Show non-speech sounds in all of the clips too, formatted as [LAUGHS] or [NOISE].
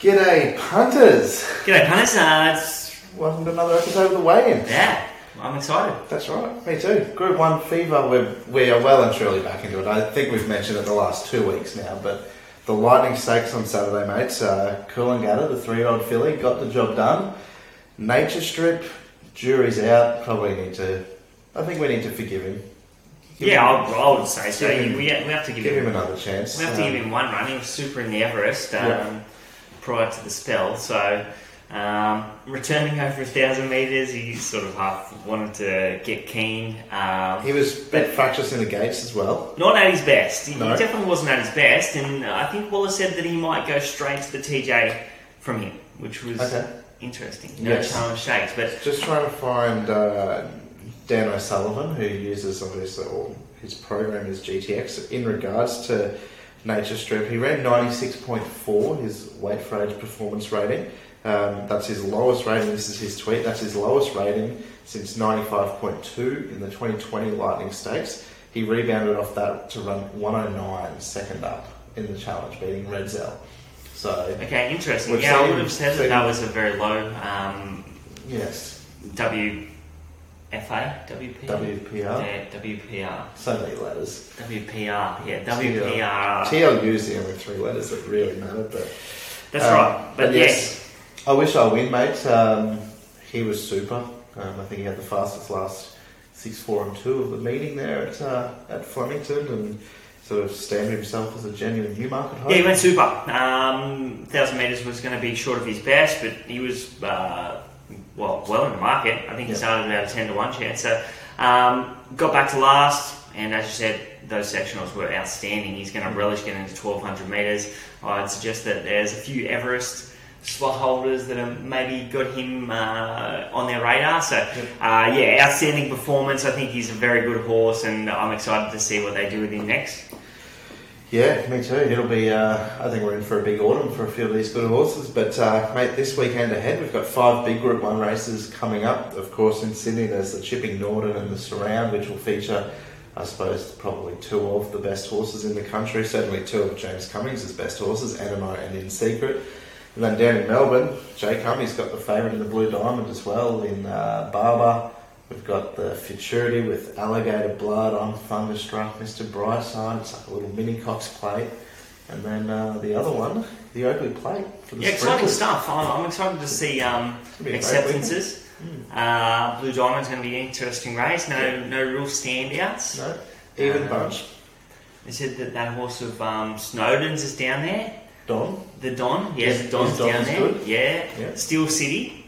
G'day, punters. G'day, punters. Uh, it's, Welcome to another episode of the Weigh-In. yeah, I'm excited. That's right, me too. Group One fever. We're we are well and truly back into it. I think we've mentioned it the last two weeks now, but the Lightning Stakes on Saturday, mates. Uh, Coolangatta, the three-year-old filly, got the job done. Nature Strip, jury's out. Probably need to. I think we need to forgive him. Give Yeah, him, I, would say so. Him- we, we have to give, give him, him another chance. we have to Um, give him one run. He was super in the Everest um, Yeah. Prior to the spell, so um, returning over a thousand meters, he sort of half wanted to get keen. Um, He was a bit fractious in the gates as well. not at his best. He No. definitely wasn't at his best, and I think Waller said that he might go straight to the TJ from him, which was Okay. interesting. No Yes. challenge stakes, but Just trying to find uh, Dan O'Sullivan, who uses obviously or his program is GTX in regards to Nature Strip. He ran 96.4, his weight for age performance rating. Um, that's his lowest rating. This is his tweet. That's his lowest rating since 95.2 in the 2020 Lightning Stakes. He rebounded off that to run 109 second up in the challenge, beating Redzel. So, okay, interesting. Yeah, I would have said that seen- that was a very low um, yes, WP, WPR. So many letters. WPR, yeah, WPR. TLU's the only three letters that really matter, but That's um, right. But, yes, I wish I win, mate. Um, he was super. Um, I think he had the fastest last six, four, and two of the meeting there at uh, at Flemington, and sort of stamped himself as a genuine Newmarket yeah, he went super. Um, thousand meters was going to be short of his best, but he was uh, well, well in the market. I think he started about a ten to one chance. So um, got back to last, and as you said, those sectionals were outstanding. He's going to relish getting to twelve hundred meters. I'd suggest that there's a few Everest slot holders that have maybe got him uh, on their radar. So, uh, yeah, outstanding performance. I think he's a very good horse, and I'm excited to see what they do with him next. Yeah, me too. It'll be. Uh, I think we're in for a big autumn for a few of these good horses. But uh, mate, this weekend ahead, we've got five big Group One races coming up. Of course, in Sydney, there's the Chipping Norton and the Surround, which will feature, I suppose, probably two of the best horses in the country. Certainly, two of James Cummings' best horses, Animo and In Secret. And then down in Melbourne, Jay Cummings got the favourite in the Blue Diamond as well in uh, Barber. We've got the Futurity with Alligator Blood on Thunderstruck, Mr. Brightside. It's like a little mini Cox plate. And then uh, the other one, the Oakleigh plate for the Yeah, exciting stuff. I'm, I'm excited to see um, It'll be a great acceptances. Uh, Blue Diamond's going to be an interesting race. No, no real standouts. No, even Um, bunch. They said that that horse of um, Snowden's is down there. Don. The Don, yeah, Yes, the Don's down there. good. Yeah. Yeah. Steel City.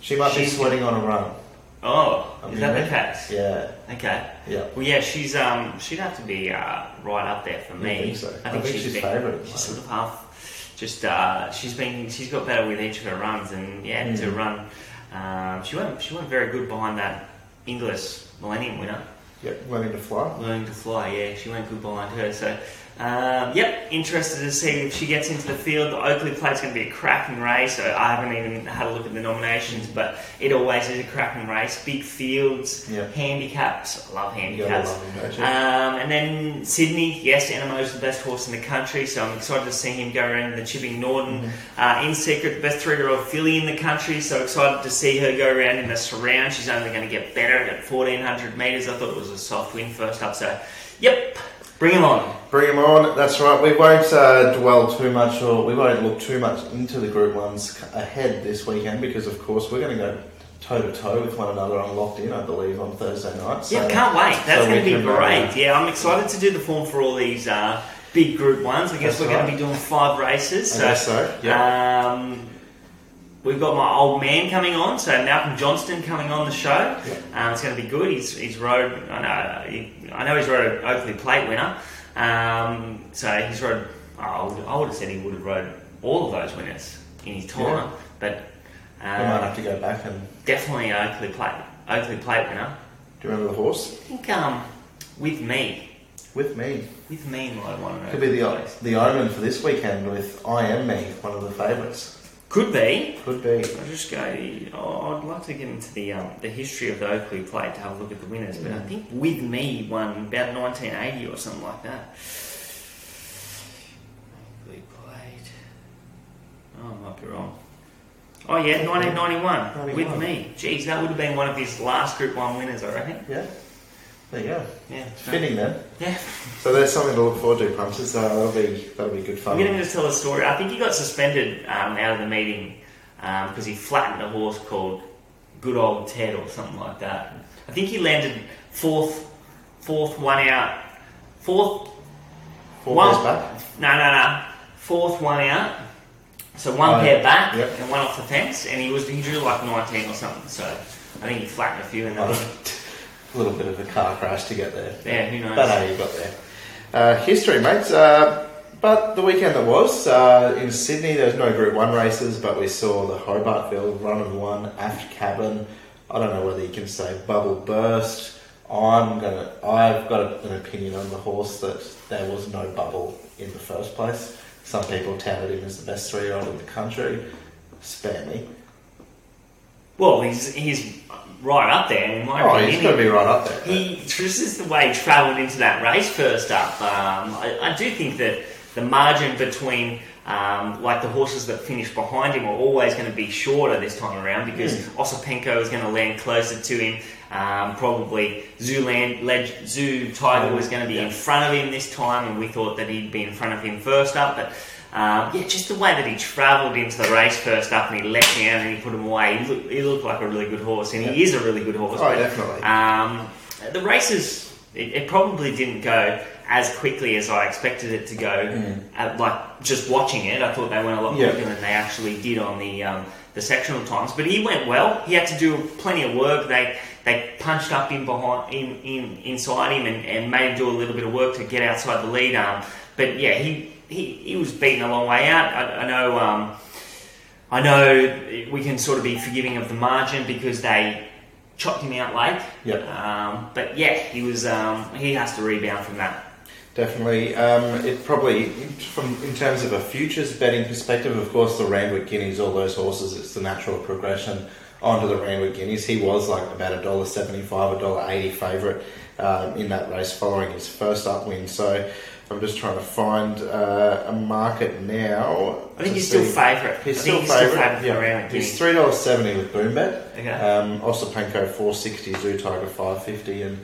She might be She's- sweating on a run. Oh, I is that the case? Yeah, Okay. yeah. Well, yeah, she's um, she'd have to be uh, right up there for I me. think so. I think she's been- favourite She's sort of half. Just uh, she's been she's got better with each of her runs, and yeah, to Mm. run, um, she went she went very good behind that Inglis Millennium winner, Yep, learning to fly. learning to fly. Yeah, she went good behind her. So, um, yep, interested to see if she gets into the field. The Oakleigh Plate's going to be a cracking race. So I haven't even had a look at the nominations, but it always is a cracking race. Big fields, Yeah. handicaps. I love handicaps. gotta love him, don't you? Um, and then Sydney, yes, Animo's the best horse in the country, so I'm excited to see him go around in the Chipping Norton. Uh, in Secret, the best three-year-old filly in the country, so excited to see her go around in the surround. She's only going to get better at 1400 metres. I thought it was a soft win first up, so yep, bring him on. Bring him on. That's right. We won't uh, dwell too much, or we won't look too much into the Group Ones ahead this weekend, because of course we're going to go toe to toe with one another on Locked In, I believe, on Thursday night. So, yeah, can't wait. That's so going to be uh, great. Yeah, I'm excited to do the form for all these uh, big Group Ones. I guess That's we're going to be doing five races. I So guess so. Yeah. Um, we've got my old man coming on, so Malcolm Johnston coming on the show. Um, it's going to be good. He's, he's rode, I know, he, I know he's rode an Oakleigh Plate winner. Um, so he's rode, I would, I would have said he would have rode all of those winners in his time, Yeah. but we might um, have to go back and. definitely an Oakleigh Plate, Oakleigh Plate winner. Do you remember the horse? I think um, with me, With me. with me want to Could be the the omen for this weekend with I Am Me, one of the favourites. Could be. Could be. I'll just go. Oh, I'd like to get into the um, the history of the Oakleigh Plate to have a look at the winners, but I Mm. think with me won about 1980 or something like that. Oakleigh Plate. Oh, my Might be wrong. Oh yeah, 1991 with me. Jeez, that would have been one of his last Group One winners, I reckon. Yeah. There you go. Yeah. Fitting then. Yeah. So there's something to look forward to, punters. Uh, that'll be that'll be good fun. I'm going to just tell a story. I think he got suspended um, out of the meeting because he flattened a horse called Good Old Ted or something like that. I think he landed fourth, fourth one out, fourth Four one. pairs back. No, no, no. Fourth one out. So one Oh, pair back Yep. and one off the fence, and he was he drew like 19 or something. So I think he flattened a few in the a [LAUGHS] little bit of a car crash to get there. Yeah, who knows? But how you got there. Uh, history, mates. Uh, but the weekend that was uh, in Sydney, there was no Group One races, but we saw the Hobartville Run of One aft cabin. I don't know whether you can say bubble burst. I'm gonna. I've got an opinion on the horse that there was no bubble in the first place. Some people touted him as the best three-year-old in the country. Spare me. Well, he's he's right up there in my Oh, opinion. he's got to be right up there. He this is the way he travelled into that race first up. Um, I, I do think that the margin between um, like the horses that finished behind him are always going to be shorter this time around because Osipenko is going to land closer to him. Um, probably Leg, Zoo Tiger was going to be in front of him this time, and we thought that he'd be in front of him first up. But um, yeah, just the way that he travelled into the race first up and he let down and he put him away. He looked, he looked like a really good horse, and he is a really good horse. Oh, but, definitely. um, the races, it, it probably didn't go as quickly as I expected it to go. Uh, like just watching it, I thought they went a lot Mm. Yeah. quicker than they actually did on the um, the sectional times. But he went well. He had to do plenty of work. They they punched up in behind in, in inside him and, and made him do a little bit of work to get outside the lead arm. But yeah, he he, he was beaten a long way out. I, I know. Um, I know we can sort of be forgiving of the margin because they chopped him out late. Yep. Um, but yeah, he was. Um, he has to rebound from that. Definitely. Um, it probably, from in terms of a futures betting perspective, of course, the Randwick Guineas, all those horses, it's the natural progression onto the Randwick Guineas. He was like about a dollar seventy-five, a dollar eighty favourite um, in that race following his first up win. So I'm just trying to find uh, a market now. I think he's still see- favourite. He's still think he's still favourite. yeah. He's three dollars seventy with Boombet. Okay. Um, four sixty, Zoo Tiger five fifty, and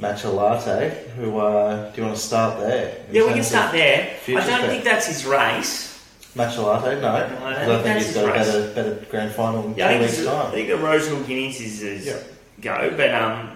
Matcha Latte. Who uh, do you want to start there? yeah, we can start there. I don't bet? think that's his race. Matcha Latte, no. I 'Cause I, think he's got a better, better grand final in Yeah, I two think, weeks' it's- I think the Rosehill Guineas is his Yeah. go, but um,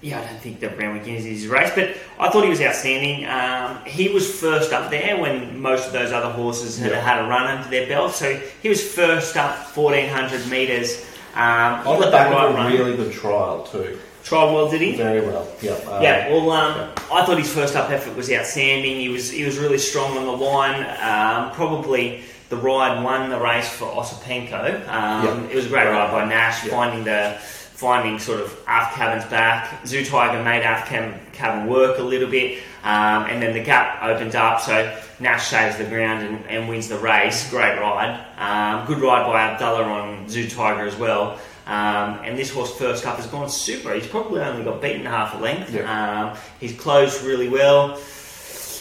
yeah, I don't think the Randwick Guineas is his race. But I thought he was outstanding. Um, he was first up there when most of those other horses had Yeah. had a run under their belt. So he was first up, fourteen hundred meters. Um, On the back right of a run. really good trial too. Trial well, did he? Very well. Yeah. uh, Yeah, well, um, yeah. I thought his first up effort was outstanding. He was he was really strong on the line. Um, probably the ride won the race for Osipenko. Um, It was a great ride by Nash, finding the finding sort of aft cabins back. Zoo Tiger made cab- cabin work a little bit, um, and then the gap opened up. So Nash saves the ground and, and wins the race. Great ride. Um, good ride by Abdullah on Zoo Tiger as well. Um, and this horse first up has gone super. He's probably only got beaten half a length. Um, he's closed really well.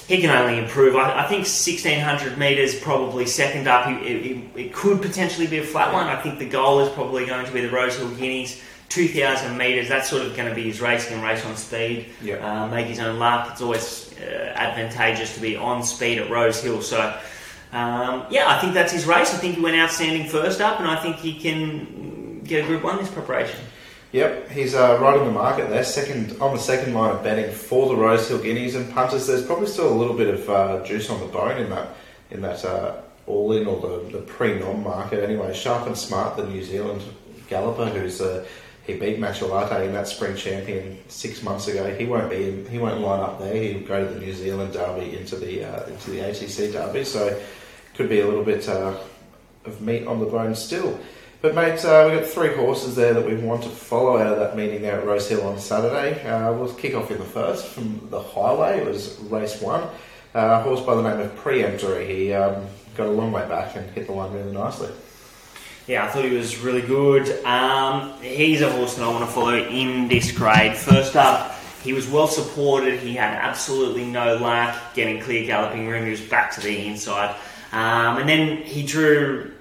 He can only improve. I, I think 1600 metres probably second up. He, it, it could potentially be a flat one. I think the goal is probably going to be the Rosehill Guineas. 2000 metres, that's sort of going to be his race. He can race on speed, uh, make his own lap. It's always uh, advantageous to be on speed at Rosehill. So, um, yeah, I think that's his race. I think he went outstanding first up, and I think he can get a Group 1 this preparation. Yep, he's uh, right in the market there. Second on the second line of betting for the Rosehill Guineas and punters. There's probably still a little bit of uh, juice on the bone in that in that uh, all in or the, the pre nom market. Anyway, Sharp and Smart, the New Zealand galloper, who's uh, he beat Matcha Latte in that spring champion six months ago. He won't be in, he won't line up there. He'll go to the New Zealand Derby into the uh, into the ATC Derby. So could be a little bit uh, of meat on the bone still. But mate, uh, we've got three horses there that we want to follow out of that meeting there at Rosehill on Saturday. Uh, we'll kick off in the first from the highway. It was race one. Uh, a horse by the name of Preemptory. He um, got a long way back and hit the line really nicely. Yeah, I thought he was really good. Um, he's a horse that I want to follow in this grade. First up, he was well supported. He had absolutely no lack getting clear galloping room. He was back to the inside. Um, and then he drew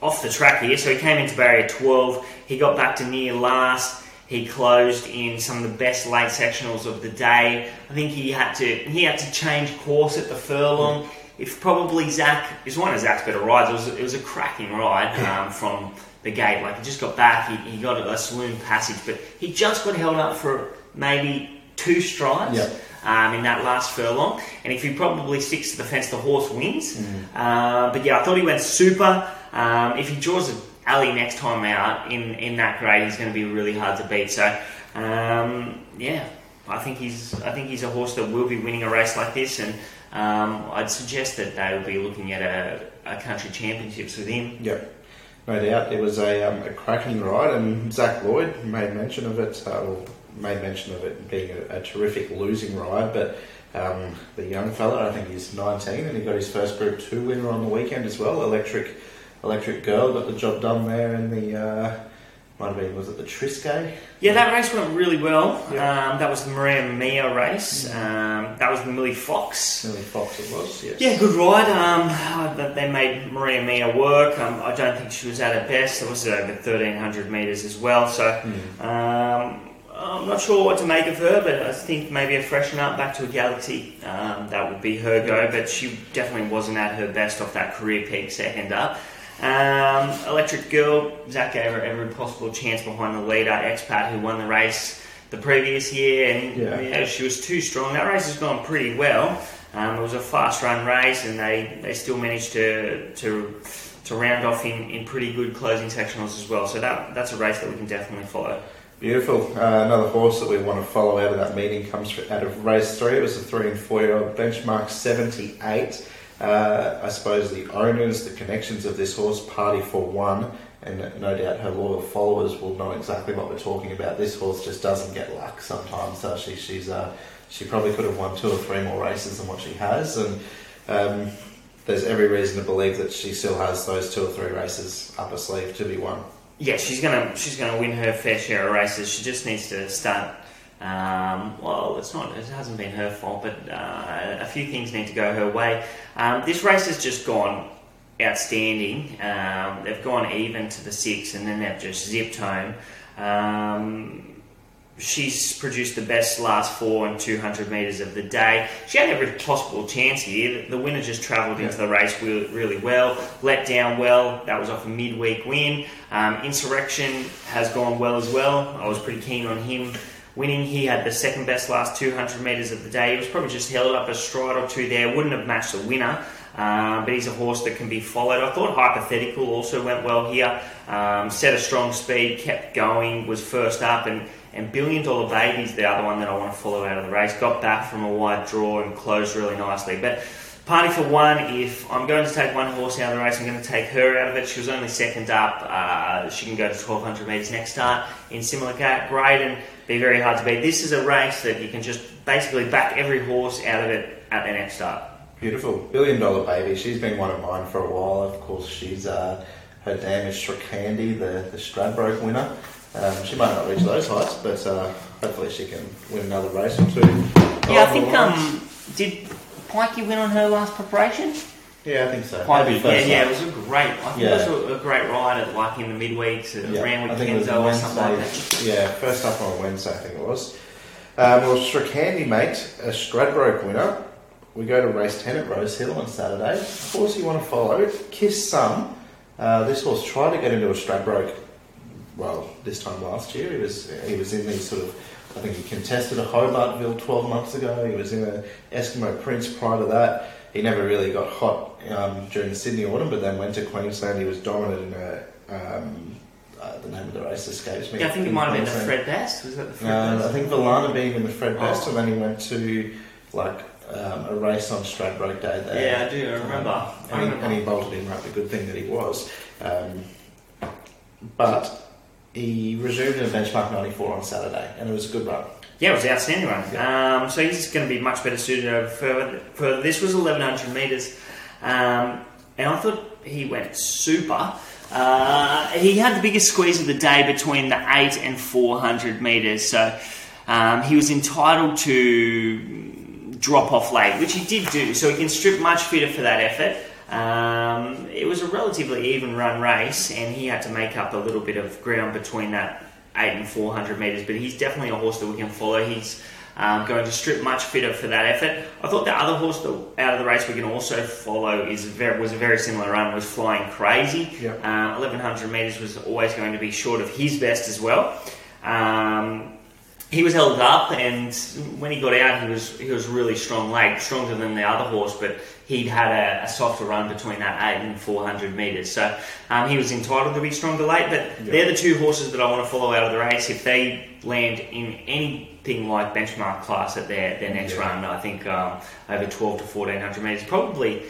off the track here. So he came into barrier 12. He got back to near last. He closed in some of the best late sectionals of the day. I think he had to he had to change course at the furlong. If probably Zac is one of Zac's better rides. It was, it was a cracking ride um, from the gate. Like he just got back. He, he got a saloon passage, but he just got held up for maybe two strides. Yep. Um, in that last furlong, and if he probably sticks to the fence, the horse wins. Uh, but yeah, I thought he went super. Um, if he draws an alley next time out in, in that grade, he's going to be really hard to beat. So um, yeah, I think he's I think he's a horse that will be winning a race like this, and um, I'd suggest that they will be looking at a, a country championships with him. Yep. No doubt, it was a, um, a cracking ride, and Zac Lloyd made mention of it, uh, or made mention of it being a, a terrific losing ride. But um, the young fella, I think he's 19, and he got his first Group Two winner on the weekend as well. Electric, Electric Girl got the job done there in the uh, might have been was it the Triscay? Yeah, that race went really well. Yeah. Um, that was the Maria Mia race. Um, that was the Millie Fox. Millie Fox it was. Yes. Yeah, good ride. Um, they made Maria Mia work. Um, I don't think she was at her best. It was over 1300 metres as well. So um, I'm not sure what to make of her, but I think maybe a freshen up back to a Galaxy. Um, that would be her go. But she definitely wasn't at her best off that career peak second up. Um, Electric Girl, Zac gave her every possible chance behind the leader, Expat, who won the race the previous year, and Yeah. she was too strong. That race has gone pretty well. Um, it was a fast run race, and they, they still managed to to to round off in, in pretty good closing sectionals as well. So that that's a race that we can definitely follow. Beautiful. Uh, another horse that we want to follow out of that meeting comes out of race three. It was a three and four year old benchmark 78. Uh, I suppose the owners, the connections of this horse, Party for One, and no doubt her loyal followers will know exactly what we're talking about. This horse just doesn't get luck sometimes, does she? She's uh, she probably could have won two or three more races than what she has, and um, there's every reason to believe that she still has those two or three races up her sleeve to be won. Yeah, she's gonna she's gonna win her fair share of races. She just needs to start. Um, well, it's not. It hasn't been her fault, but uh, a few things need to go her way. Um, this race has just gone outstanding. Um, they've gone even to the six, and then they've just zipped home. Um, she's produced the best last four and 200 metres of the day. She had every possible chance here. The winner just travelled into the race really, really well, let down well. That was off a midweek win. Um, Insurrection has gone well as well. I was pretty keen on him winning. He had the second best last 200 metres of the day. He was probably just held up a stride or two there. Wouldn't have matched the winner. Um, but he's a horse that can be followed. I thought Hypothetical also went well here. Um, set a strong speed, kept going, was first up, and, and Billion Dollar Baby's the other one that I want to follow out of the race. Got back from a wide draw and closed really nicely. But Party for one, if I'm going to take one horse out of the race, I'm going to take her out of it. She was only second up. Uh, she can go to 1200 metres next start in similar grade and be very hard to beat. This is a race that you can just basically back every horse out of it at the next start. Beautiful. Billion Dollar Baby. She's been one of mine for a while. Of course, she's uh, her dam is Srikandi, the, the Stradbroke winner. Um, she might not reach those heights, but uh, hopefully she can win another race or two. Yeah, I think um, did Pikey win on her last preparation? Yeah, I think so. Pikey, Maybe yeah, first yeah, it was a great. I think Yeah. it was a, a great ride at like in the midweeks at Yeah, Randwick I think it was Kenzo or something like that. Yeah, first up on Wednesday, I think it was. Um, well, Srikandi, mate, a Stradbroke winner. We go to race 10 at Rosehill on Saturday. Horse you want to follow, Kiss Some. Uh, this horse tried to get into a Stradbroke, well, this time last year. He was he was in these sort of, I think he contested a Hobartville 12 months ago. He was in a Eskimo Prince prior to that. He never really got hot um, during the Sydney Autumn, but then went to Queensland. He was dominant in a, um, uh, the name of the race escapes me. Yeah, I think it might have been the Fred Best. Was that the Fred No, Best? I think Valana being in the Fred Oh. Best, and then he went to like um, a race on Stradbroke Day there. Yeah, I do. I remember. Um, I and, he, and he bolted in right. The good thing that he was, um, but he resumed in a benchmark 94 on Saturday, and it was a good run. Yeah, it was an outstanding run. Um, so he's going to be much better suited over further. further. This was 1100 metres, um, and I thought he went super. Uh, he had the biggest squeeze of the day between the 8 and 400 metres, so um, he was entitled to drop off late, which he did do, so he can strip much fitter for that effort. Um, it was a relatively even run race, and he had to make up a little bit of ground between that eight and four hundred meters. But he's definitely a horse that we can follow. He's um, going to strip much fitter for that effort. I thought the other horse that, out of the race we can also follow is very, was a very similar run. Was flying crazy. Yep. Uh, Eleven hundred meters was always going to be short of his best as well. Um, he was held up, and when he got out, he was he was really strong late, stronger than the other horse, but he'd had a, a softer run between that eight and four hundred meters, so um, he was entitled to be stronger late. But they're the two horses that I want to follow out of the race. If they land in anything like benchmark class at their, their next Yeah. run, I think um, over twelve to fourteen hundred meters, probably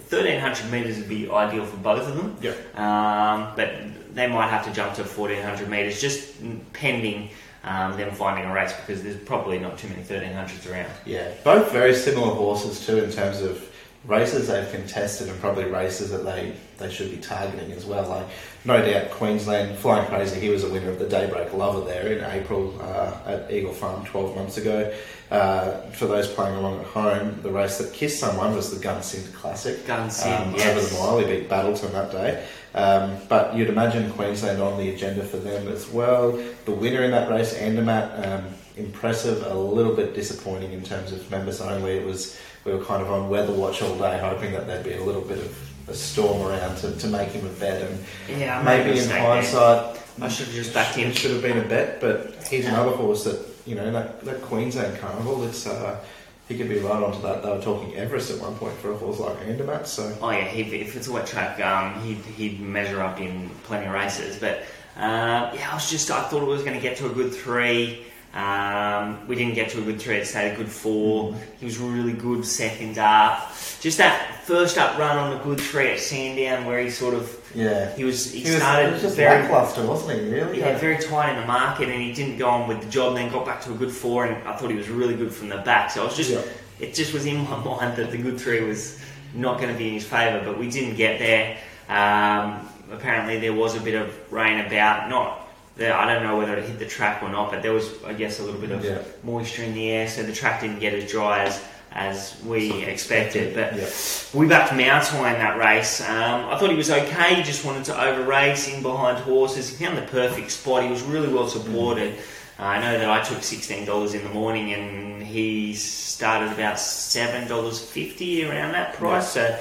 thirteen hundred meters would be ideal for both of them. Yep. Um, but they might have to jump to 1400 metres just pending um, them finding a race because there's probably not too many 1300s around. Yeah, both very similar horses too in terms of races they've contested and probably races that they, they should be targeting as well. Like no doubt Queensland Flying Crazy, he was a winner of the Daybreak Lover there in April uh, at Eagle Farm 12 months ago. Uh, for those playing along at home, the race that kissed someone was the Gunsynd Classic. Gunsynd, um, yes. Over the mile, he beat Battleton that day. Um, but you'd imagine Queensland on the agenda for them as well. The winner in that race, Andermatt, um, impressive, a little bit disappointing in terms of members only. It was we were kind of on weather watch all day, hoping that there'd be a little bit of a storm around to, to make him a bet. And Yeah, I made a maybe in hindsight, there. I should have just backed him. it should have been a bet. But he's another horse that you know that, that Queensland Carnival. It's uh, he could be right onto that. They were talking Everest at one point for a horse like Andermatt. So Oh yeah, he, if it's a wet track, um, he'd, he'd measure up in plenty of races. But uh, yeah, I was just I thought it was going to get to a good three. Um, we didn't get to a good three. It stayed a good four. He was really good second up. Just that first up run on the good three at Sandown, where he sort of yeah, he was he, he was, started was just very lackluster, wasn't he? Really? yeah, very tight in the market, and he didn't go on with the job. Then got back to a good four, and I thought he was really good from the back. So I was just, Yeah. it just was in my [LAUGHS] mind that the good three was not going to be in his favour, but we didn't get there. Um, apparently, there was a bit of rain about. Not, that I don't know whether it hit the track or not, but there was, I guess, a little bit of Yeah. moisture in the air, so the track didn't get as dry as as we expected. But Yeah. we backed Mountine in that race. Um, I thought he was okay. He just wanted to over race in behind horses. He found the perfect spot. He was really well supported. Uh, I know that I took sixteen dollars in the morning, and he started about seven dollars fifty around that price. So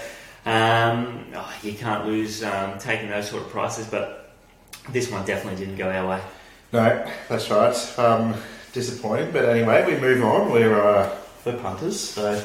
um, oh, you can't lose um, taking those sort of prices. But this one definitely didn't go our way. No, that's right. Um, disappointing, but anyway, we move on. We're uh, we're punters, so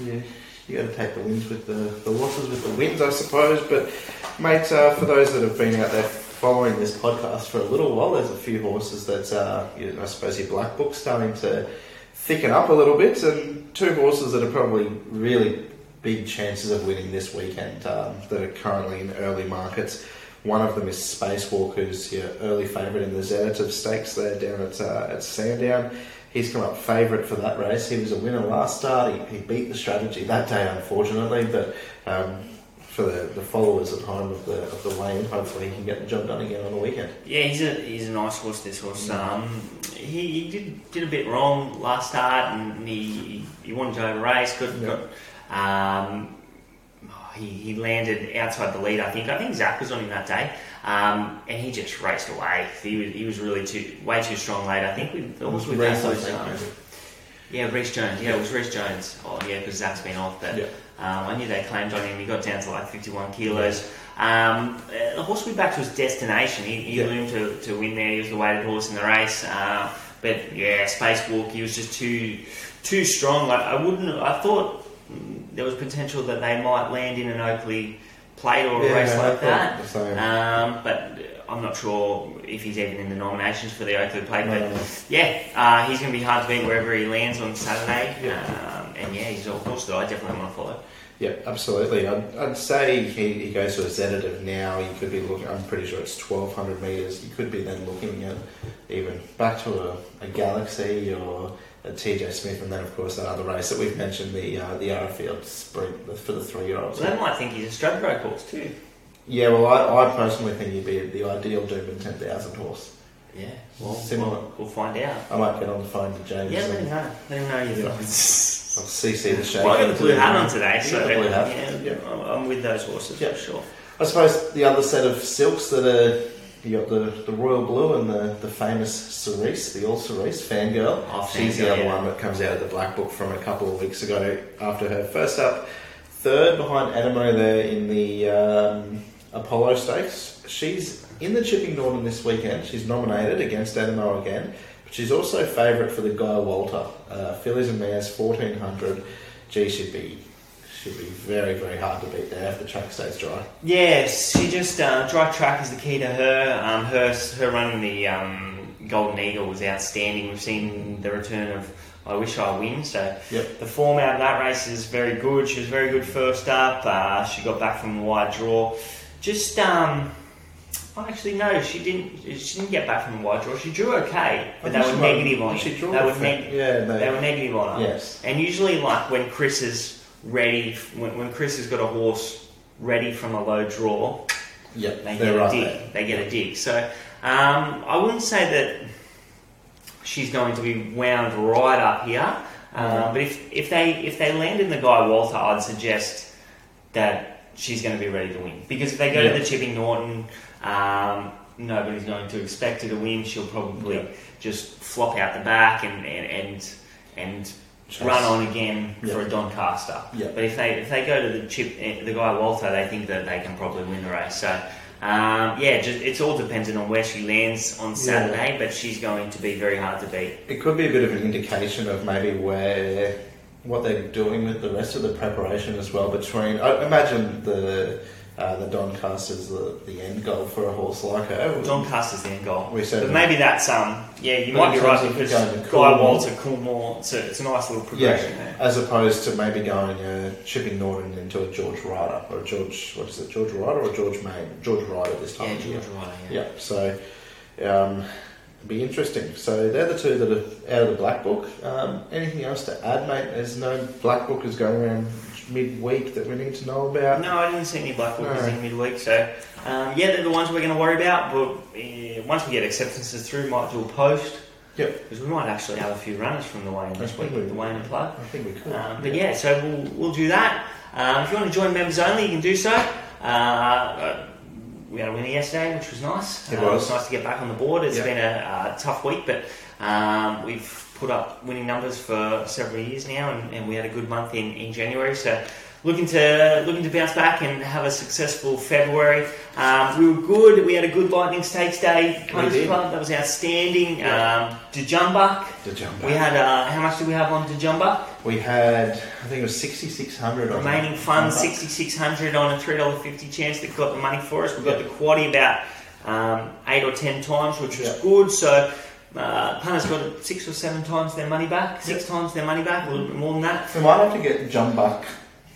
you you got to take the wins with the the losses with the wins, I suppose. But mate, uh, for those that have been out there following this podcast for a little while, there's a few horses that uh, you, I suppose your black book's starting to thicken up a little bit, and two horses that are probably really big chances of winning this weekend um, that are currently in early markets. One of them is Spacewalk, who's your early favourite in the Zenith Stakes there down at, uh, at Sandown. He's come up favourite for that race. He was a winner last start. He, he beat the strategy that day, unfortunately, but um, for the, the followers at home of the of the lane, hopefully he can get the job done again on the weekend. Yeah, he's a he's a nice horse. This horse. Um, he, he did did a bit wrong last start, and he he wanted to over race. Got, Yeah. got um, he he landed outside the lead. I think I think Zac was on him that day, um, and he just raced away. He was he was really too way too strong late. I think we horse with Race, that I was think, um, yeah Reece Jones. Yeah, it was Reece Jones. Oh yeah, because Zac's been off, but. Yeah. Um, I knew they claimed on him. He got down to like 51 kilos. Um, uh, the horse we backed was Destination. He, he Yeah. loomed to, to win there. He was the weighted horse in the race. Uh, but yeah, Spacewalk, he was just too too strong. Like I wouldn't. I thought there was potential that they might land in an Oakleigh plate or a Yeah, race like that. Um, but I'm not sure if he's even in the nominations for the Oakleigh plate. No, but no. yeah, uh, he's going to be hard to beat wherever he lands on Saturday. Yeah. Um, and yeah, he's a horse that I definitely want to follow. Yeah, absolutely. I'd, I'd say he, he goes to a Zeditave now. You could be looking. I'm pretty sure it's 1,200 meters. You could be then looking at even back to a, a Galaxy or TJ Smith, and then of course that other race that we've mentioned, the uh, the Arrowfield Sprint for the three year olds. So they might think he's a Stradbroke horse too. Yeah, well, I, I personally think he'd be the ideal Doomben 10,000 horse. Yeah, well, Similar. we'll, we'll find out. I might get on the phone to James. Yeah, let him and- know. Let him know your Yeah. thoughts. I'll CC the show. Well, I got the blue hat on today, so got blue hat. yeah, Yeah. I'm I'm with those horses Yeah. for sure. I suppose the other set of silks that are you got the, the royal blue and the, the famous Cerise, the all Cerise fangirl. Oh, She's the other one that comes out of the black book from a couple of weeks ago after her first up, third behind Animo there in the um, Apollo Stakes. She's in the Chipping Norton this weekend. She's nominated against Animo again, but she's also favourite for the Guy Walter. Uh, fillies and mares, fourteen hundred. Gee, she'd be should be very very hard to beat there if the track stays dry. Yes, she just uh, dry track is the key to her. Um, her her running the um, Golden Eagle was outstanding. We've seen the return of I Wish I Win. So Yep. the form out of that race is very good. She was very good first up. Uh, she got back from the wide draw. Just um, well, actually no, she didn't. She didn't get back from the wide draw. She drew okay, but they were she negative on she it. drew They a were fa- neg- yeah, they they, were negative on her. yes. And usually, like when Chris is ready, when, when Chris has got a horse ready from a low draw, Yep, they get right a dig. there. They get a dig. So um, I wouldn't say that she's going to be wound right up here. Um, Mhm. But if, if they if they land in the guy Walter, I'd suggest that she's going to be ready to win. Because if they go Yeah. to the Chipping Norton, um, nobody's going to expect her to win. She'll probably Yeah. just flop out the back and and and, and Chase. run on again Yeah. for a Doncaster. Yeah. But if they if they go to the chip eh, the guy Walter, they think that they can probably win the race. So um, yeah, just, it's all dependent on where she lands on Saturday. But she's going to be very hard to beat. It could be a bit of an indication of maybe where what they're doing with the rest of the preparation as well. Between I imagine the uh, the Doncaster's the, the end goal for a horse like her. Doncaster's the end goal. We said But maybe that's um yeah you But might be right because going to Guy Walter Coolmore it's a, it's a nice little yeah, progression there. as opposed to maybe going uh, chipping Norton into a George Ryder or a George what is it George Ryder or George Main George Ryder this time Yeah, of year. George Ryder. Yeah. Yeah, so um, it'd be interesting. So they're the two that are out of the black book. Um, anything else to add, mate? There's no black book is going around midweek that we need to know about. No, I didn't see any black bookers No. in midweek. So um, yeah, they're the ones we're going to worry about. But uh, once we get acceptances through, might do a post. Yep. Because we might actually have a few runners from the Wayne this week we- with the Wayne and plug. I think we could. Um, but yeah, so we'll, we'll do that. Um, if you want to join members only, you can do so. Uh, Uh, we had a winner yesterday, which was nice. It Uh, was. nice to get back on the board. It's Yeah. been a, a tough week, but um, we've put up winning numbers for several years now, and, and we had a good month in, in January. So looking to looking to bounce back and have a successful February. Um, we were good. We had a good Lightning Stakes Day. Punters. Club that was outstanding. Yeah. Um, Djumbuck. the jump. We had uh, how much did we have on Djumbuck? we had I think it was sixty six hundred Remaining funds, 6600 on a $3.50 chance that got the money for us. We got the quaddy about um, 8 or 10 times, which was Yeah. good. So uh, punters got six or seven times their money back, six times their money back, a little bit more than that. We might have to get jump buck,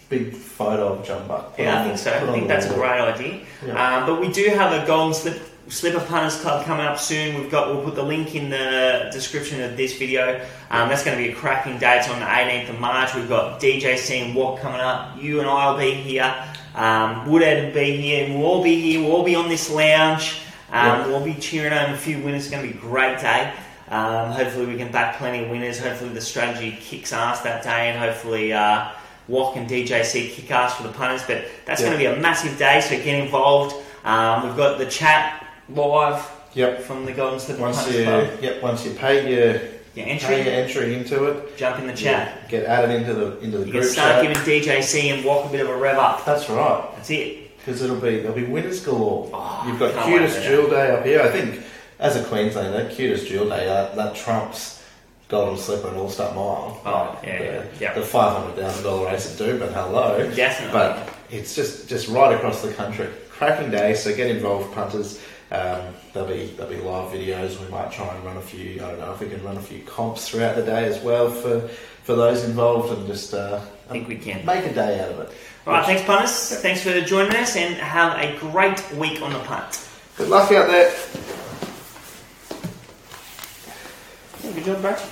big photo of jump buck. Yeah, I think so. I think that's a great idea. Yeah. Um, but we do have a golden slip, slipper punters club coming up soon. We've got we'll put the link in the description of this video. Um, that's going to be a cracking day. It's on the 18th of March. We've got DJC and Walk coming up. You and I will be here. Um, Woodhead will be here. We'll all be here. We'll all be on this lounge. Um, Yeah. We'll be cheering on a few winners. It's going to be a great day. Um, hopefully we can back plenty of winners. Hopefully the strategy kicks ass that day, and hopefully uh, Walk and DJC kick ass for the punters. But that's Yeah. going to be a massive day, so get involved. Um, we've got the chat live Yep. from the Golden Slipper Once Punters you Club. yep, once you pay your Your entry, pay entry, your entry into it, jump in the chat. get added into the into the You can group start chat. giving DJC and Walk a bit of a rev up. That's right. That's it. Because it'll be there'll be winners galore. Oh, You've got cutest jewel day up here. I think as a Queenslander, cutest jewel day that, that trumps Golden Slipper and All Star Mile. Oh, yeah, the, yeah, yeah. the five hundred thousand dollar race at Doomben. Hello, Definitely. but it's just just right across the country. Cracking day. So get involved, punters. Um, there'll be there'll be live videos. We might try and run a few. I don't know if we can run a few comps throughout the day as well for for those involved and just uh, I think we can. make a day out of it. All right, thanks, punters. Thanks for joining us, and have a great week on the punt. Good luck out there. Good job, bro.